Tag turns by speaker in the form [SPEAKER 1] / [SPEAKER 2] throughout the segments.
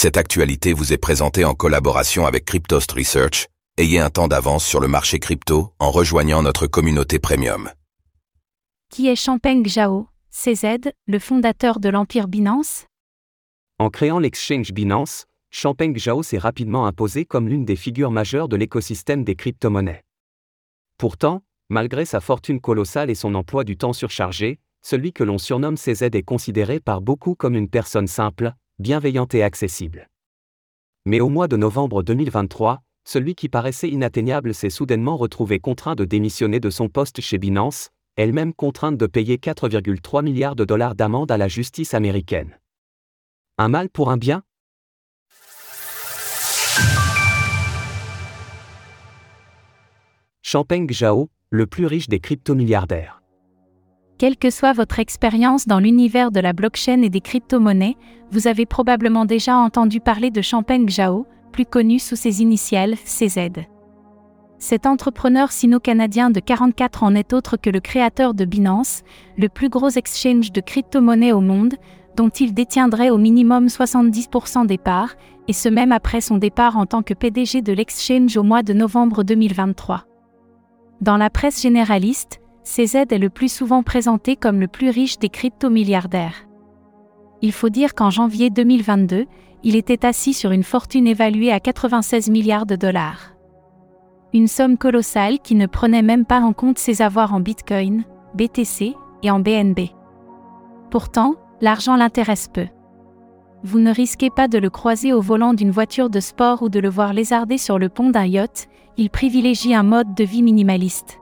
[SPEAKER 1] Cette actualité vous est présentée en collaboration avec Cryptost Research. Ayez un temps d'avance sur le marché crypto en rejoignant notre communauté premium.
[SPEAKER 2] Qui est Champeng Zhao, CZ, le fondateur de l'empire Binance?
[SPEAKER 3] En créant l'exchange Binance, Champeng Zhao s'est rapidement imposé comme l'une des figures majeures de l'écosystème des crypto-monnaies. Pourtant, malgré sa fortune colossale et son emploi du temps surchargé, celui que l'on surnomme CZ est considéré par beaucoup comme une personne simple, bienveillante et accessible. Mais au mois de novembre 2023, celui qui paraissait inatteignable s'est soudainement retrouvé contraint de démissionner de son poste chez Binance, elle-même contrainte de payer 4,3 milliards de dollars d'amende à la justice américaine. Un mal pour un bien? Champeng Zhao, le plus riche des crypto-milliardaires.
[SPEAKER 2] Quelle que soit votre expérience dans l'univers de la blockchain et des crypto-monnaies, vous avez probablement déjà entendu parler de Champeng Zhao, plus connu sous ses initiales CZ. Cet entrepreneur sino-canadien de 44 ans n'est autre que le créateur de Binance, le plus gros exchange de crypto-monnaies au monde, dont il détiendrait au minimum 70% des parts, et ce même après son départ en tant que PDG de l'exchange au mois de novembre 2023. Dans la presse généraliste, CZ est le plus souvent présenté comme le plus riche des crypto-milliardaires. Il faut dire qu'en janvier 2022, il était assis sur une fortune évaluée à 96 milliards de dollars. Une somme colossale qui ne prenait même pas en compte ses avoirs en Bitcoin, BTC et en BNB. Pourtant, l'argent l'intéresse peu. Vous ne risquez pas de le croiser au volant d'une voiture de sport ou de le voir lézarder sur le pont d'un yacht, il privilégie un mode de vie minimaliste.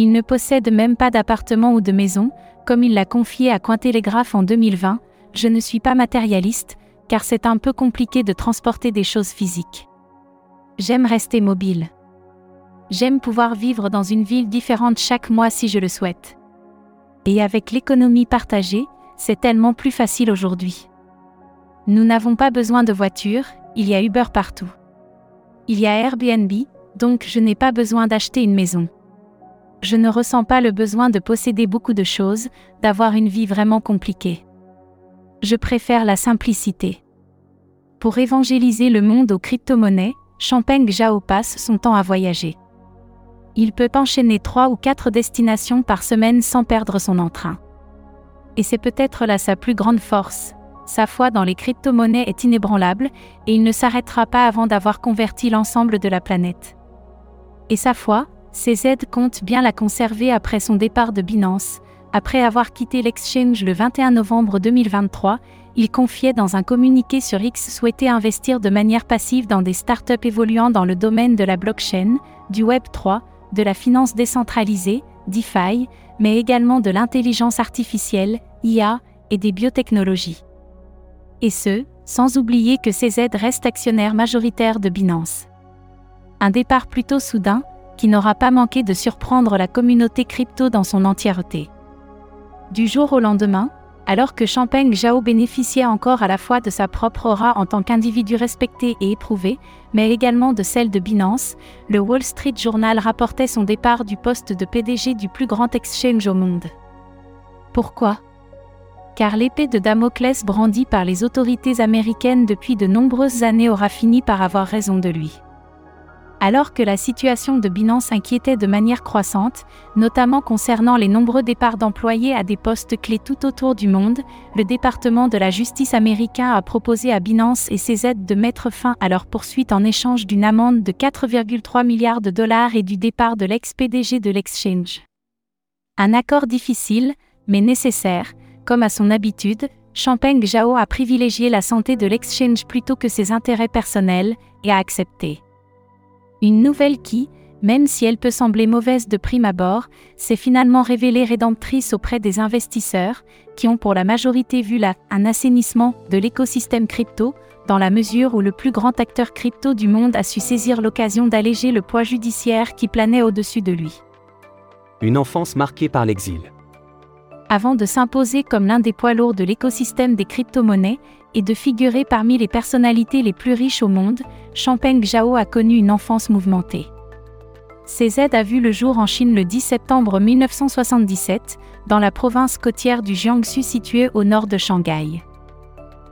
[SPEAKER 2] Il ne possède même pas d'appartement ou de maison, comme il l'a confié à Cointélégraphe en 2020, je ne suis pas matérialiste, car c'est un peu compliqué de transporter des choses physiques. J'aime rester mobile. J'aime pouvoir vivre dans une ville différente chaque mois si je le souhaite. Et avec l'économie partagée, c'est tellement plus facile aujourd'hui. Nous n'avons pas besoin de voiture, il y a Uber partout. Il y a Airbnb, donc je n'ai pas besoin d'acheter une maison. Je ne ressens pas le besoin de posséder beaucoup de choses, d'avoir une vie vraiment compliquée. Je préfère la simplicité. Pour évangéliser le monde aux crypto-monnaies, Champeng Zhao passe son temps à voyager. Il peut enchaîner trois ou quatre destinations par semaine sans perdre son entrain. Et c'est peut-être là sa plus grande force, sa foi dans les crypto-monnaies est inébranlable, et il ne s'arrêtera pas avant d'avoir converti l'ensemble de la planète. Et sa foi, CZ compte bien la conserver après son départ de Binance. Après avoir quitté l'exchange le 21 novembre 2023, il confiait dans un communiqué sur X souhaiter investir de manière passive dans des startups évoluant dans le domaine de la blockchain, du Web 3, de la finance décentralisée, DeFi, mais également de l'intelligence artificielle, IA, et des biotechnologies. Et ce, sans oublier que CZ reste actionnaire majoritaire de Binance. Un départ plutôt soudain, qui n'aura pas manqué de surprendre la communauté crypto dans son entièreté. Du jour au lendemain, alors que Champagne Zhao bénéficiait encore à la fois de sa propre aura en tant qu'individu respecté et éprouvé, mais également de celle de Binance, le Wall Street Journal rapportait son départ du poste de PDG du plus grand exchange au monde. Pourquoi? Car l'épée de Damoclès brandie par les autorités américaines depuis de nombreuses années aura fini par avoir raison de lui. Alors que la situation de Binance inquiétait de manière croissante, notamment concernant les nombreux départs d'employés à des postes clés tout autour du monde, le département de la justice américain a proposé à Binance et ses aides de mettre fin à leur poursuite en échange d'une amende de 4,3 milliards de dollars et du départ de l'ex-PDG de l'exchange. Un accord difficile, mais nécessaire, comme à son habitude, Champagne Zhao a privilégié la santé de l'exchange plutôt que ses intérêts personnels, et a accepté. Une nouvelle qui, même si elle peut sembler mauvaise de prime abord, s'est finalement révélée rédemptrice auprès des investisseurs, qui ont pour la majorité vu là un assainissement de l'écosystème crypto, dans la mesure où le plus grand acteur crypto du monde a su saisir l'occasion d'alléger le poids judiciaire qui planait au-dessus de lui.
[SPEAKER 3] Une enfance marquée par l'exil
[SPEAKER 2] avant de s'imposer comme l'un des poids lourds de l'écosystème des crypto-monnaies et de figurer parmi les personnalités les plus riches au monde, Champeng Zhao a connu une enfance mouvementée. CZ a vu le jour en Chine le 10 septembre 1977, dans la province côtière du Jiangsu située au nord de Shanghai.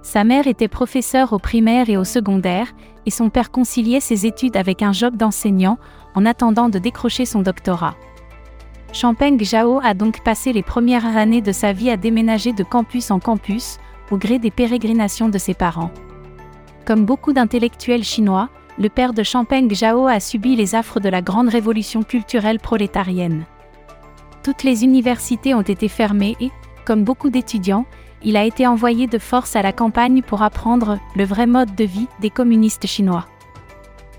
[SPEAKER 2] Sa mère était professeure au primaire et au secondaire, et son père conciliait ses études avec un job d'enseignant, en attendant de décrocher son doctorat. Champeng Zhao a donc passé les premières années de sa vie à déménager de campus en campus, au gré des pérégrinations de ses parents. Comme beaucoup d'intellectuels chinois, le père de Champeng Zhao a subi les affres de la grande révolution culturelle prolétarienne. Toutes les universités ont été fermées et, comme beaucoup d'étudiants, il a été envoyé de force à la campagne pour apprendre le vrai mode de vie des communistes chinois.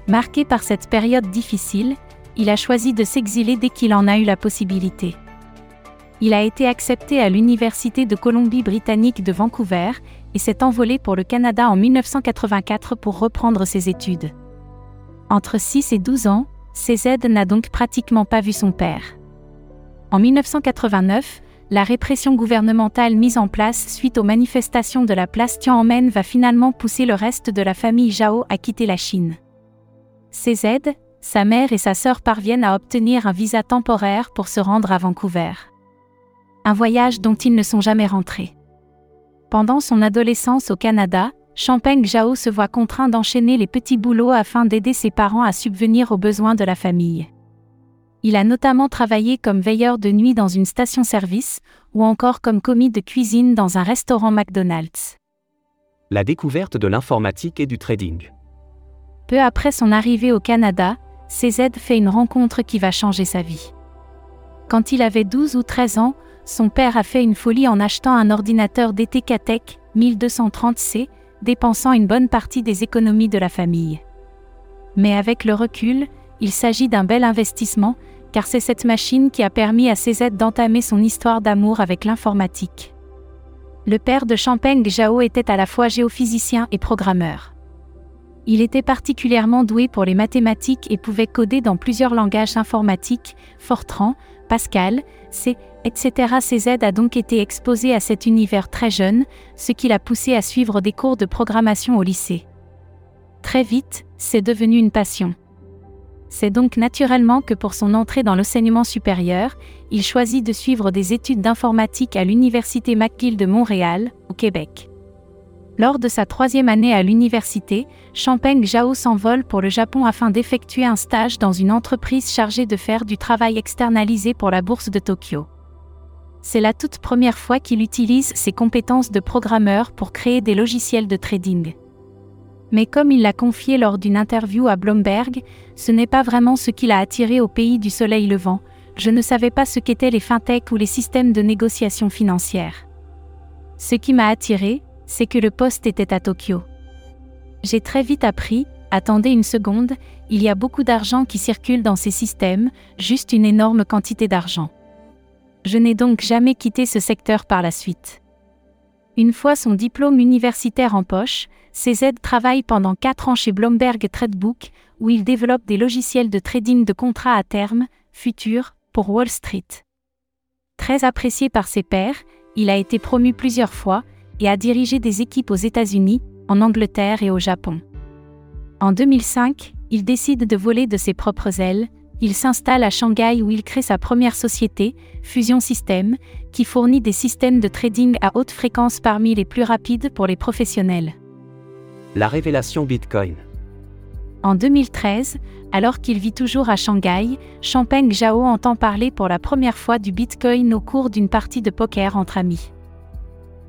[SPEAKER 2] Marqué par cette période difficile, il a choisi de s'exiler dès qu'il en a eu la possibilité. Il a été accepté à l'Université de Colombie-Britannique de Vancouver et s'est envolé pour le Canada en 1984 pour reprendre ses études. Entre 6 et 12 ans, CZ n'a donc pratiquement pas vu son père. En 1989, la répression gouvernementale mise en place suite aux manifestations de la place Tiananmen va finalement pousser le reste de la famille Zhao à quitter la Chine. CZ, sa mère et sa sœur parviennent à obtenir un visa temporaire pour se rendre à Vancouver. Un voyage dont ils ne sont jamais rentrés. Pendant son adolescence au Canada, Champeng Zhao se voit contraint d'enchaîner les petits boulots afin d'aider ses parents à subvenir aux besoins de la famille. Il a notamment travaillé comme veilleur de nuit dans une station-service, ou encore comme commis de cuisine dans un restaurant McDonald's.
[SPEAKER 3] La découverte de l'informatique et du trading.
[SPEAKER 2] Peu après son arrivée au Canada, CZ fait une rencontre qui va changer sa vie. Quand il avait 12 ou 13 ans, son père a fait une folie en achetant un ordinateur DTK Tech 1230C, dépensant une bonne partie des économies de la famille. Mais avec le recul, il s'agit d'un bel investissement, car c'est cette machine qui a permis à CZ d'entamer son histoire d'amour avec l'informatique. Le père de Champeng Zhao était à la fois géophysicien et programmeur. Il était particulièrement doué pour les mathématiques et pouvait coder dans plusieurs langages informatiques, Fortran, Pascal, C, etc. CZ a donc été exposé à cet univers très jeune, ce qui l'a poussé à suivre des cours de programmation au lycée. Très vite, c'est devenu une passion. C'est donc naturellement que pour son entrée dans l'enseignement supérieur, il choisit de suivre des études d'informatique à l'Université McGill de Montréal, au Québec. Lors de sa troisième année à l'université, Champeng Zhao s'envole pour le Japon afin d'effectuer un stage dans une entreprise chargée de faire du travail externalisé pour la bourse de Tokyo. C'est la toute première fois qu'il utilise ses compétences de programmeur pour créer des logiciels de trading. Mais comme il l'a confié lors d'une interview à Bloomberg, ce n'est pas vraiment ce qui l'a attiré au pays du soleil levant, je ne savais pas ce qu'étaient les fintechs ou les systèmes de négociation financière. Ce qui m'a attiré, c'est que le poste était à Tokyo. J'ai très vite appris, attendez une seconde, il y a beaucoup d'argent qui circule dans ces systèmes, juste une énorme quantité d'argent. Je n'ai donc jamais quitté ce secteur par la suite. Une fois son diplôme universitaire en poche, CZ travaille pendant 4 ans chez Bloomberg Tradebook, où il développe des logiciels de trading de contrats à terme, futurs, pour Wall Street. Très apprécié par ses pairs, il a été promu plusieurs fois, et a dirigé des équipes aux États-Unis, en Angleterre et au Japon. En 2005, il décide de voler de ses propres ailes, il s'installe à Shanghai où il crée sa première société, Fusion System, qui fournit des systèmes de trading à haute fréquence parmi les plus rapides pour les professionnels.
[SPEAKER 3] La révélation Bitcoin.
[SPEAKER 2] En 2013, alors qu'il vit toujours à Shanghai, Champeng Zhao entend parler pour la première fois du Bitcoin au cours d'une partie de poker entre amis.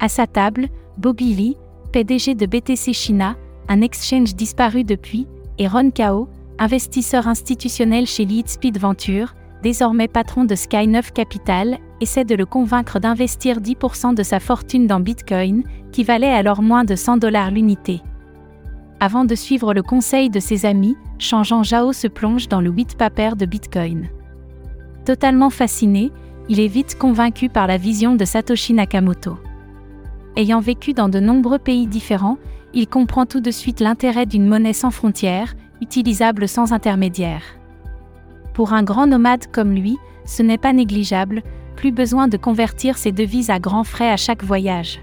[SPEAKER 2] À sa table, Bobby Lee, PDG de BTC China, un exchange disparu depuis, et Ron Kao, investisseur institutionnel chez Speed Venture, désormais patron de Sky9 Capital, essaie de le convaincre d'investir 10% de sa fortune dans Bitcoin, qui valait alors moins de 100 dollars l'unité. Avant de suivre le conseil de ses amis, changeant Zhao se plonge dans le white paper de Bitcoin. Totalement fasciné, il est vite convaincu par la vision de Satoshi Nakamoto. Ayant vécu dans de nombreux pays différents, il comprend tout de suite l'intérêt d'une monnaie sans frontières, utilisable sans intermédiaire. Pour un grand nomade comme lui, ce n'est pas négligeable, plus besoin de convertir ses devises à grands frais à chaque voyage.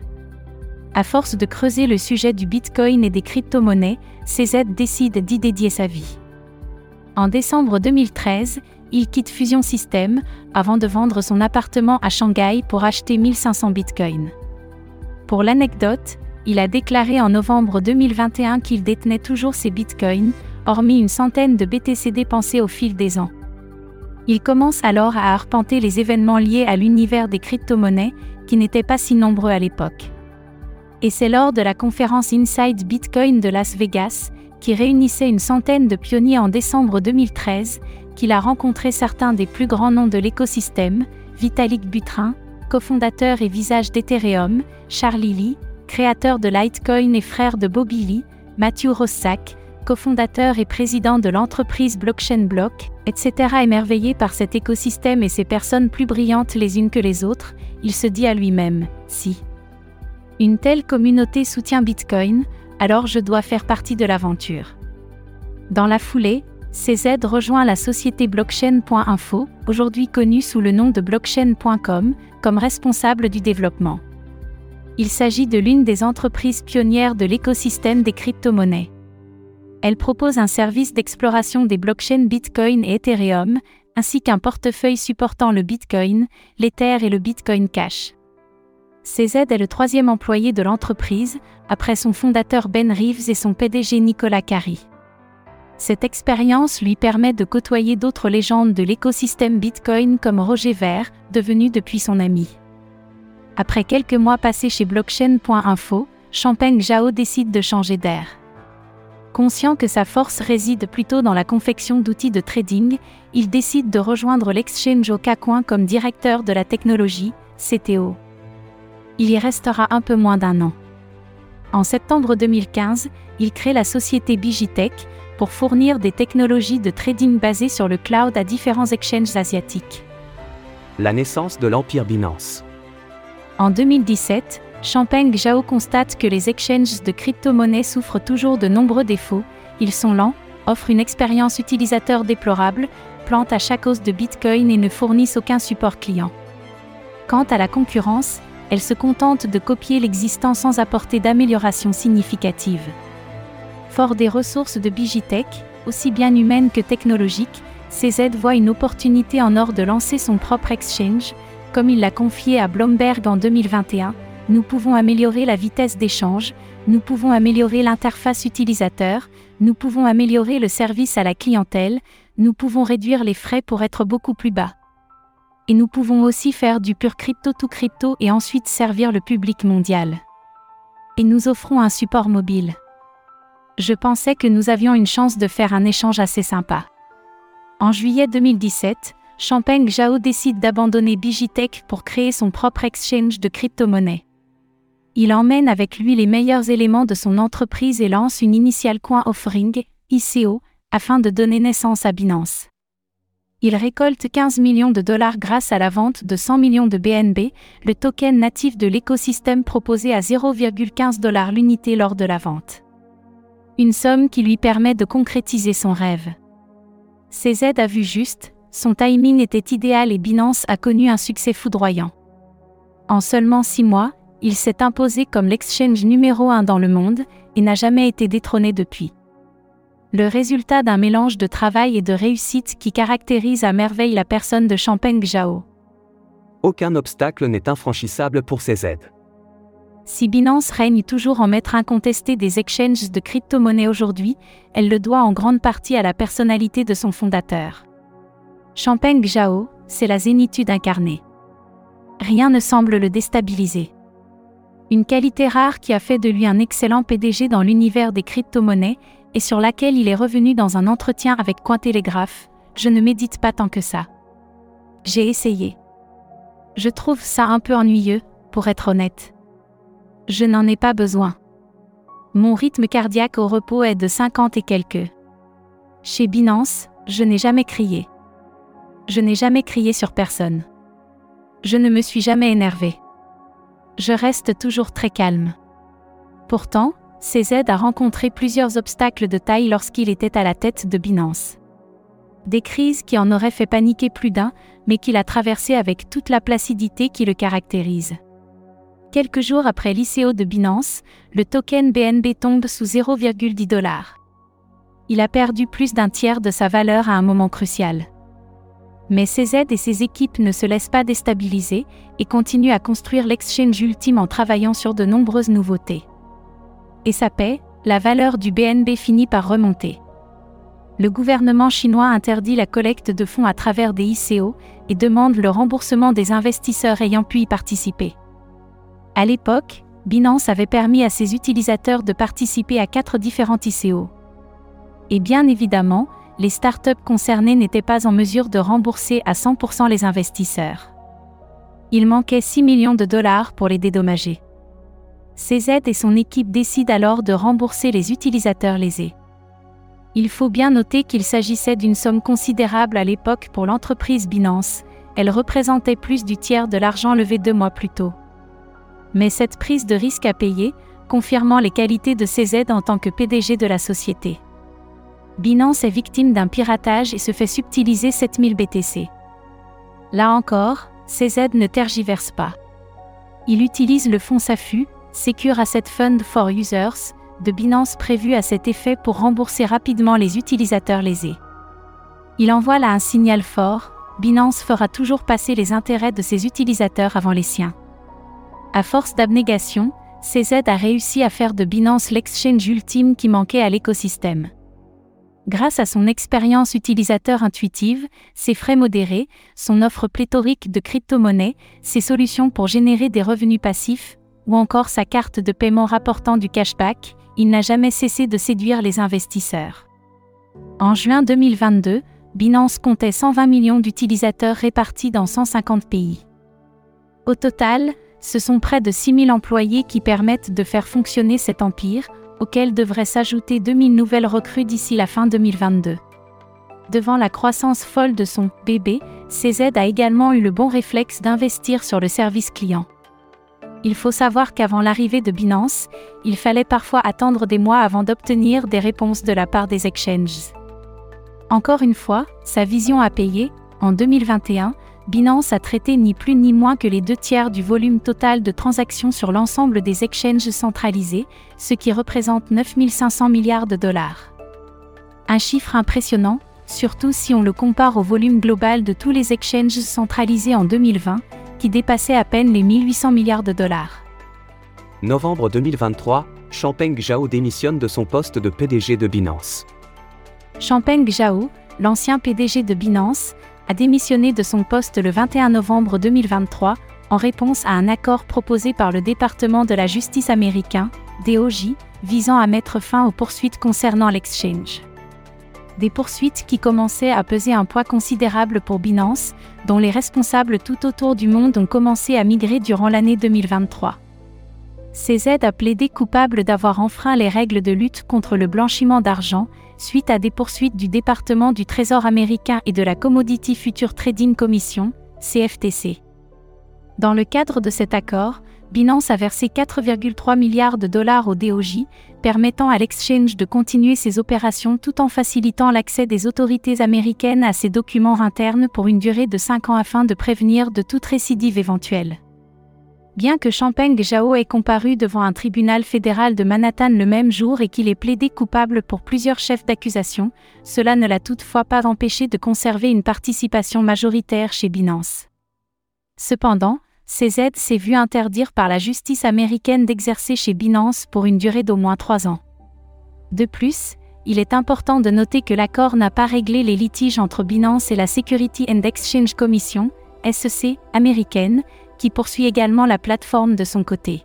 [SPEAKER 2] À force de creuser le sujet du Bitcoin et des crypto-monnaies, CZ décide d'y dédier sa vie. En décembre 2013, il quitte Fusion System avant de vendre son appartement à Shanghai pour acheter 1500 bitcoins. Pour l'anecdote, il a déclaré en novembre 2021 qu'il détenait toujours ses bitcoins, hormis une centaine de BTC dépensés au fil des ans. Il commence alors à arpenter les événements liés à l'univers des crypto-monnaies, qui n'étaient pas si nombreux à l'époque. Et c'est lors de la conférence Inside Bitcoin de Las Vegas, qui réunissait une centaine de pionniers en décembre 2013, qu'il a rencontré certains des plus grands noms de l'écosystème, Vitalik Buterin, cofondateur et visage d'Ethereum, Charlie Lee, créateur de Litecoin et frère de Bobby Lee, Matthew Rossack, cofondateur et président de l'entreprise Blockchain Block, etc. Émerveillé par cet écosystème et ses personnes plus brillantes les unes que les autres, il se dit à lui-même, si une telle communauté soutient Bitcoin, alors je dois faire partie de l'aventure. Dans la foulée, CZ rejoint la société blockchain.info, aujourd'hui connue sous le nom de blockchain.com, comme responsable du développement. Il s'agit de l'une des entreprises pionnières de l'écosystème des crypto-monnaies. Elle propose un service d'exploration des blockchains Bitcoin et Ethereum, ainsi qu'un portefeuille supportant le Bitcoin, l'Ether et le Bitcoin Cash. CZ est le troisième employé de l'entreprise, après son fondateur Ben Reeves et son PDG Nicolas Cary. Cette expérience lui permet de côtoyer d'autres légendes de l'écosystème Bitcoin comme Roger Ver, devenu depuis son ami. Après quelques mois passés chez blockchain.info, Champagne Zhao décide de changer d'air. Conscient que sa force réside plutôt dans la confection d'outils de trading, il décide de rejoindre l'exchange au Cacoin comme directeur de la technologie, CTO. Il y restera un peu moins d'un an. En septembre 2015, il crée la société Bigitech pour fournir des technologies de trading basées sur le cloud à différents exchanges asiatiques.
[SPEAKER 3] La naissance de l'empire Binance.
[SPEAKER 2] En 2017, Champagne Zhao constate que les exchanges de crypto-monnaies souffrent toujours de nombreux défauts, ils sont lents, offrent une expérience utilisateur déplorable, plantent à chaque hausse de Bitcoin et ne fournissent aucun support client. Quant à la concurrence, elle se contente de copier l'existant sans apporter d'amélioration significative. Fort des ressources de Bigitech, aussi bien humaines que technologiques, CZ voit une opportunité en or de lancer son propre exchange, comme il l'a confié à Bloomberg en 2021, nous pouvons améliorer la vitesse d'échange, nous pouvons améliorer l'interface utilisateur, nous pouvons améliorer le service à la clientèle, nous pouvons réduire les frais pour être beaucoup plus bas et nous pouvons aussi faire du pur crypto to crypto et ensuite servir le public mondial. Et nous offrons un support mobile. Je pensais que nous avions une chance de faire un échange assez sympa. En juillet 2017, Champagne Zhao décide d'abandonner Bigitech pour créer son propre exchange de crypto-monnaies. Il emmène avec lui les meilleurs éléments de son entreprise et lance une Initial Coin Offering, ICO, afin de donner naissance à Binance il récolte 15 millions de dollars grâce à la vente de 100 millions de BNB, le token natif de l'écosystème proposé à 0,15 dollars l'unité lors de la vente. Une somme qui lui permet de concrétiser son rêve. CZ a vu juste, son timing était idéal et Binance a connu un succès foudroyant. En seulement six mois, il s'est imposé comme l'exchange numéro un dans le monde et n'a jamais été détrôné depuis le résultat d'un mélange de travail et de réussite qui caractérise à merveille la personne de Champagne Zhao.
[SPEAKER 3] Aucun obstacle n'est infranchissable pour ces aides.
[SPEAKER 2] Si Binance règne toujours en maître incontesté des exchanges de crypto-monnaies aujourd'hui, elle le doit en grande partie à la personnalité de son fondateur. Champagne Zhao, c'est la zénitude incarnée. Rien ne semble le déstabiliser. Une qualité rare qui a fait de lui un excellent PDG dans l'univers des crypto-monnaies et sur laquelle il est revenu dans un entretien avec Cointelegraph, je ne médite pas tant que ça. J'ai essayé. Je trouve ça un peu ennuyeux, pour être honnête. Je n'en ai pas besoin. Mon rythme cardiaque au repos est de 50 et quelques. Chez Binance, je n'ai jamais crié. Je n'ai jamais crié sur personne. Je ne me suis jamais énervé. Je reste toujours très calme. Pourtant, CZ a rencontré plusieurs obstacles de taille lorsqu'il était à la tête de Binance. Des crises qui en auraient fait paniquer plus d'un, mais qu'il a traversées avec toute la placidité qui le caractérise. Quelques jours après l'ICO de Binance, le token BNB tombe sous 0,10 dollars. Il a perdu plus d'un tiers de sa valeur à un moment crucial. Mais CZ et ses équipes ne se laissent pas déstabiliser et continuent à construire l'exchange ultime en travaillant sur de nombreuses nouveautés. et sa paix, la valeur du BNB finit par remonter. Le gouvernement chinois interdit la collecte de fonds à travers des ICO et demande le remboursement des investisseurs ayant pu y participer. À l'époque, Binance avait permis à ses utilisateurs de participer à quatre différents ICO. Et bien évidemment, les startups concernées n'étaient pas en mesure de rembourser à 100% les investisseurs. Il manquait 6 millions de dollars pour les dédommager. CZ et son équipe décident alors de rembourser les utilisateurs lésés. Il faut bien noter qu'il s'agissait d'une somme considérable à l'époque pour l'entreprise Binance, elle représentait plus du tiers de l'argent levé deux mois plus tôt. Mais cette prise de risque a payé, confirmant les qualités de CZ en tant que PDG de la société. Binance est victime d'un piratage et se fait subtiliser 7000 BTC. Là encore, CZ ne tergiverse pas. Il utilise le fonds SAFU, Secure Asset Fund for Users, de Binance prévu à cet effet pour rembourser rapidement les utilisateurs lésés. Il envoie là un signal fort, Binance fera toujours passer les intérêts de ses utilisateurs avant les siens. À force d'abnégation, CZ a réussi à faire de Binance l'exchange ultime qui manquait à l'écosystème. Grâce à son expérience utilisateur intuitive, ses frais modérés, son offre pléthorique de crypto-monnaies, ses solutions pour générer des revenus passifs, ou encore sa carte de paiement rapportant du cashback, il n'a jamais cessé de séduire les investisseurs. En juin 2022, Binance comptait 120 millions d'utilisateurs répartis dans 150 pays. Au total, ce sont près de 6000 employés qui permettent de faire fonctionner cet empire, auquel devraient s'ajouter 2000 nouvelles recrues d'ici la fin 2022. Devant la croissance folle de son bébé, CZ a également eu le bon réflexe d'investir sur le service client. Il faut savoir qu'avant l'arrivée de Binance, il fallait parfois attendre des mois avant d'obtenir des réponses de la part des exchanges. Encore une fois, sa vision a payé, en 2021, Binance a traité ni plus ni moins que les deux tiers du volume total de transactions sur l'ensemble des exchanges centralisés, ce qui représente 9500 milliards de dollars. Un chiffre impressionnant, surtout si on le compare au volume global de tous les exchanges centralisés en 2020, qui dépassait à peine les 1800 milliards de dollars.
[SPEAKER 3] Novembre 2023, Champeng Zhao démissionne de son poste de PDG de Binance.
[SPEAKER 2] Champeng Zhao, l'ancien PDG de Binance, a démissionné de son poste le 21 novembre 2023, en réponse à un accord proposé par le département de la justice américain, DOJ, visant à mettre fin aux poursuites concernant l'exchange. Des poursuites qui commençaient à peser un poids considérable pour Binance, dont les responsables tout autour du monde ont commencé à migrer durant l'année 2023. CZ a plaidé coupable d'avoir enfreint les règles de lutte contre le blanchiment d'argent, suite à des poursuites du département du Trésor américain et de la Commodity Future Trading Commission, CFTC. Dans le cadre de cet accord, Binance a versé 4,3 milliards de dollars au DOJ, permettant à l'exchange de continuer ses opérations tout en facilitant l'accès des autorités américaines à ses documents internes pour une durée de 5 ans afin de prévenir de toute récidive éventuelle. Bien que Champagne Zhao ait comparu devant un tribunal fédéral de Manhattan le même jour et qu'il ait plaidé coupable pour plusieurs chefs d'accusation, cela ne l'a toutefois pas empêché de conserver une participation majoritaire chez Binance. Cependant, CZ s'est vu interdire par la justice américaine d'exercer chez Binance pour une durée d'au moins trois ans. De plus, il est important de noter que l'accord n'a pas réglé les litiges entre Binance et la Security and Exchange Commission, SEC, américaine, qui poursuit également la plateforme de son côté.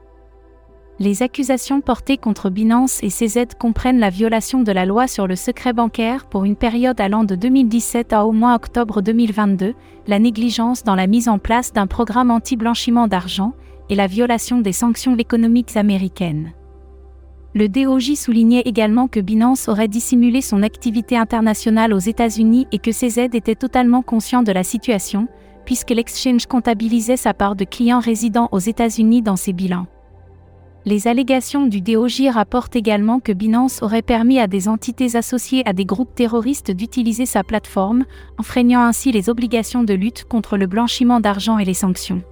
[SPEAKER 2] Les accusations portées contre Binance et CZ comprennent la violation de la loi sur le secret bancaire pour une période allant de 2017 à au moins octobre 2022, la négligence dans la mise en place d'un programme anti-blanchiment d'argent, et la violation des sanctions économiques américaines. Le DOJ soulignait également que Binance aurait dissimulé son activité internationale aux États-Unis et que CZ était totalement conscient de la situation, puisque l'exchange comptabilisait sa part de clients résidant aux États-Unis dans ses bilans. Les allégations du DOJ rapportent également que Binance aurait permis à des entités associées à des groupes terroristes d'utiliser sa plateforme, enfreignant ainsi les obligations de lutte contre le blanchiment d'argent et les sanctions.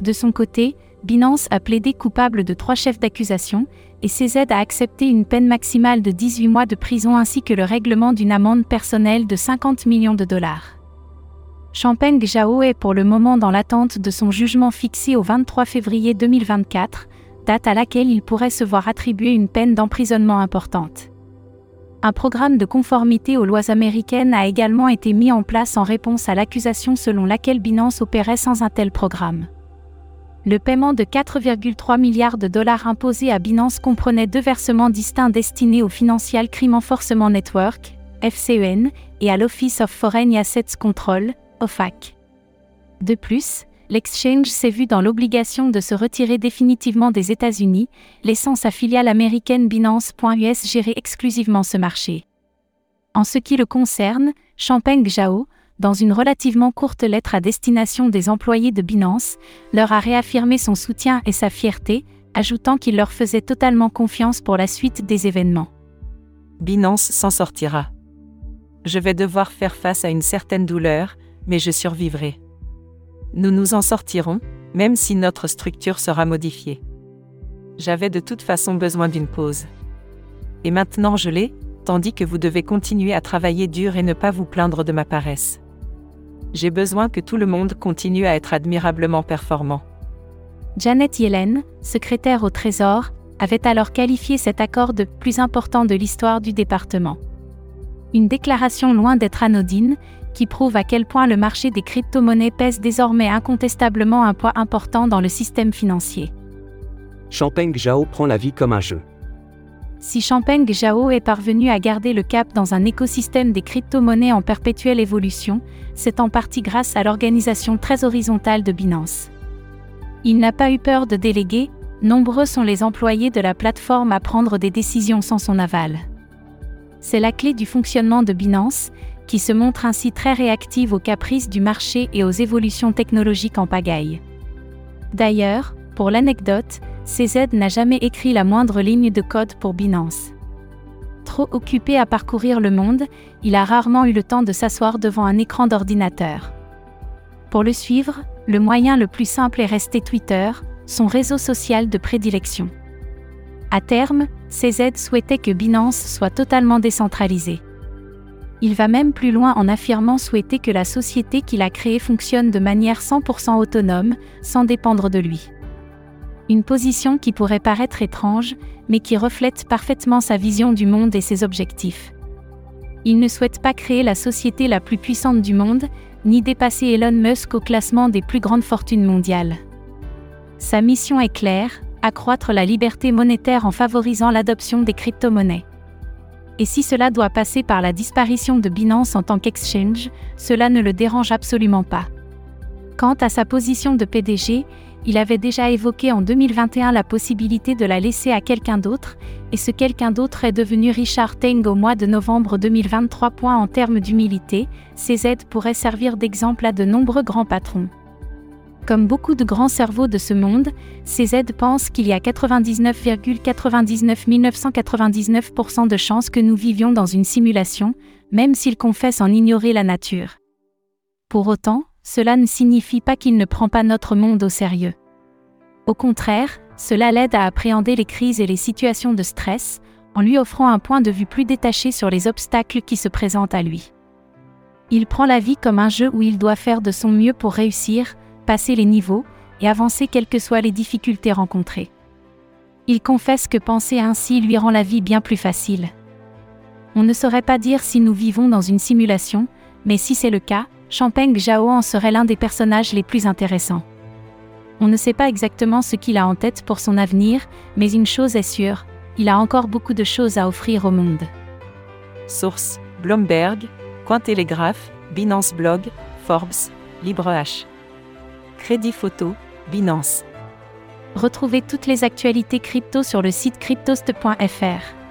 [SPEAKER 2] De son côté, Binance a plaidé coupable de trois chefs d'accusation, et CZ a accepté une peine maximale de 18 mois de prison ainsi que le règlement d'une amende personnelle de 50 millions de dollars. Champagne Zhao est pour le moment dans l'attente de son jugement fixé au 23 février 2024, date à laquelle il pourrait se voir attribuer une peine d'emprisonnement importante. Un programme de conformité aux lois américaines a également été mis en place en réponse à l'accusation selon laquelle Binance opérait sans un tel programme. Le paiement de 4,3 milliards de dollars imposé à Binance comprenait deux versements distincts destinés au Financial Crime Enforcement Network, FCEN, et à l'Office of Foreign Assets Control, De plus, l'exchange s'est vu dans l'obligation de se retirer définitivement des États-Unis, laissant sa filiale américaine Binance.us gérer exclusivement ce marché. En ce qui le concerne, Champagne Zhao, dans une relativement courte lettre à destination des employés de Binance, leur a réaffirmé son soutien et sa fierté, ajoutant qu'il leur faisait totalement confiance pour la suite des événements.
[SPEAKER 4] Binance s'en sortira. Je vais devoir faire face à une certaine douleur, mais je survivrai. Nous nous en sortirons, même si notre structure sera modifiée. J'avais de toute façon besoin d'une pause. Et maintenant je l'ai, tandis que vous devez continuer à travailler dur et ne pas vous plaindre de ma paresse. J'ai besoin que tout le monde continue à être admirablement performant.
[SPEAKER 2] Janet Yellen, secrétaire au Trésor, avait alors qualifié cet accord de plus important de l'histoire du département. Une déclaration loin d'être anodine, qui prouve à quel point le marché des crypto-monnaies pèse désormais incontestablement un poids important dans le système financier.
[SPEAKER 3] Champagne Zhao prend la vie comme un jeu.
[SPEAKER 2] Si Champagne Zhao est parvenu à garder le cap dans un écosystème des crypto-monnaies en perpétuelle évolution, c'est en partie grâce à l'organisation très horizontale de Binance. Il n'a pas eu peur de déléguer, nombreux sont les employés de la plateforme à prendre des décisions sans son aval. C'est la clé du fonctionnement de Binance, qui se montre ainsi très réactive aux caprices du marché et aux évolutions technologiques en pagaille. D'ailleurs, pour l'anecdote, CZ n'a jamais écrit la moindre ligne de code pour Binance. Trop occupé à parcourir le monde, il a rarement eu le temps de s'asseoir devant un écran d'ordinateur. Pour le suivre, le moyen le plus simple est resté Twitter, son réseau social de prédilection. À terme, CZ souhaitait que Binance soit totalement décentralisée. Il va même plus loin en affirmant souhaiter que la société qu'il a créée fonctionne de manière 100% autonome, sans dépendre de lui. Une position qui pourrait paraître étrange, mais qui reflète parfaitement sa vision du monde et ses objectifs. Il ne souhaite pas créer la société la plus puissante du monde, ni dépasser Elon Musk au classement des plus grandes fortunes mondiales. Sa mission est claire, accroître la liberté monétaire en favorisant l'adoption des crypto-monnaies. Et si cela doit passer par la disparition de Binance en tant qu'exchange, cela ne le dérange absolument pas. Quant à sa position de PDG, il avait déjà évoqué en 2021 la possibilité de la laisser à quelqu'un d'autre, et ce quelqu'un d'autre est devenu Richard Teng au mois de novembre 2023. En termes d'humilité, ces aides pourraient servir d'exemple à de nombreux grands patrons. Comme beaucoup de grands cerveaux de ce monde, CZ pense qu'il y a 99,99 999% de chances que nous vivions dans une simulation, même s'il confesse en ignorer la nature. Pour autant, cela ne signifie pas qu'il ne prend pas notre monde au sérieux. Au contraire, cela l'aide à appréhender les crises et les situations de stress, en lui offrant un point de vue plus détaché sur les obstacles qui se présentent à lui. Il prend la vie comme un jeu où il doit faire de son mieux pour réussir, passer les niveaux et avancer quelles que soient les difficultés rencontrées. Il confesse que penser ainsi lui rend la vie bien plus facile. On ne saurait pas dire si nous vivons dans une simulation, mais si c'est le cas, Champagne Zhao en serait l'un des personnages les plus intéressants. On ne sait pas exactement ce qu'il a en tête pour son avenir, mais une chose est sûre, il a encore beaucoup de choses à offrir au monde.
[SPEAKER 4] Source Bloomberg, Cointelegraph, Binance Blog, Forbes, LibreH. Crédit Photo, Binance.
[SPEAKER 2] Retrouvez toutes les actualités crypto sur le site cryptost.fr.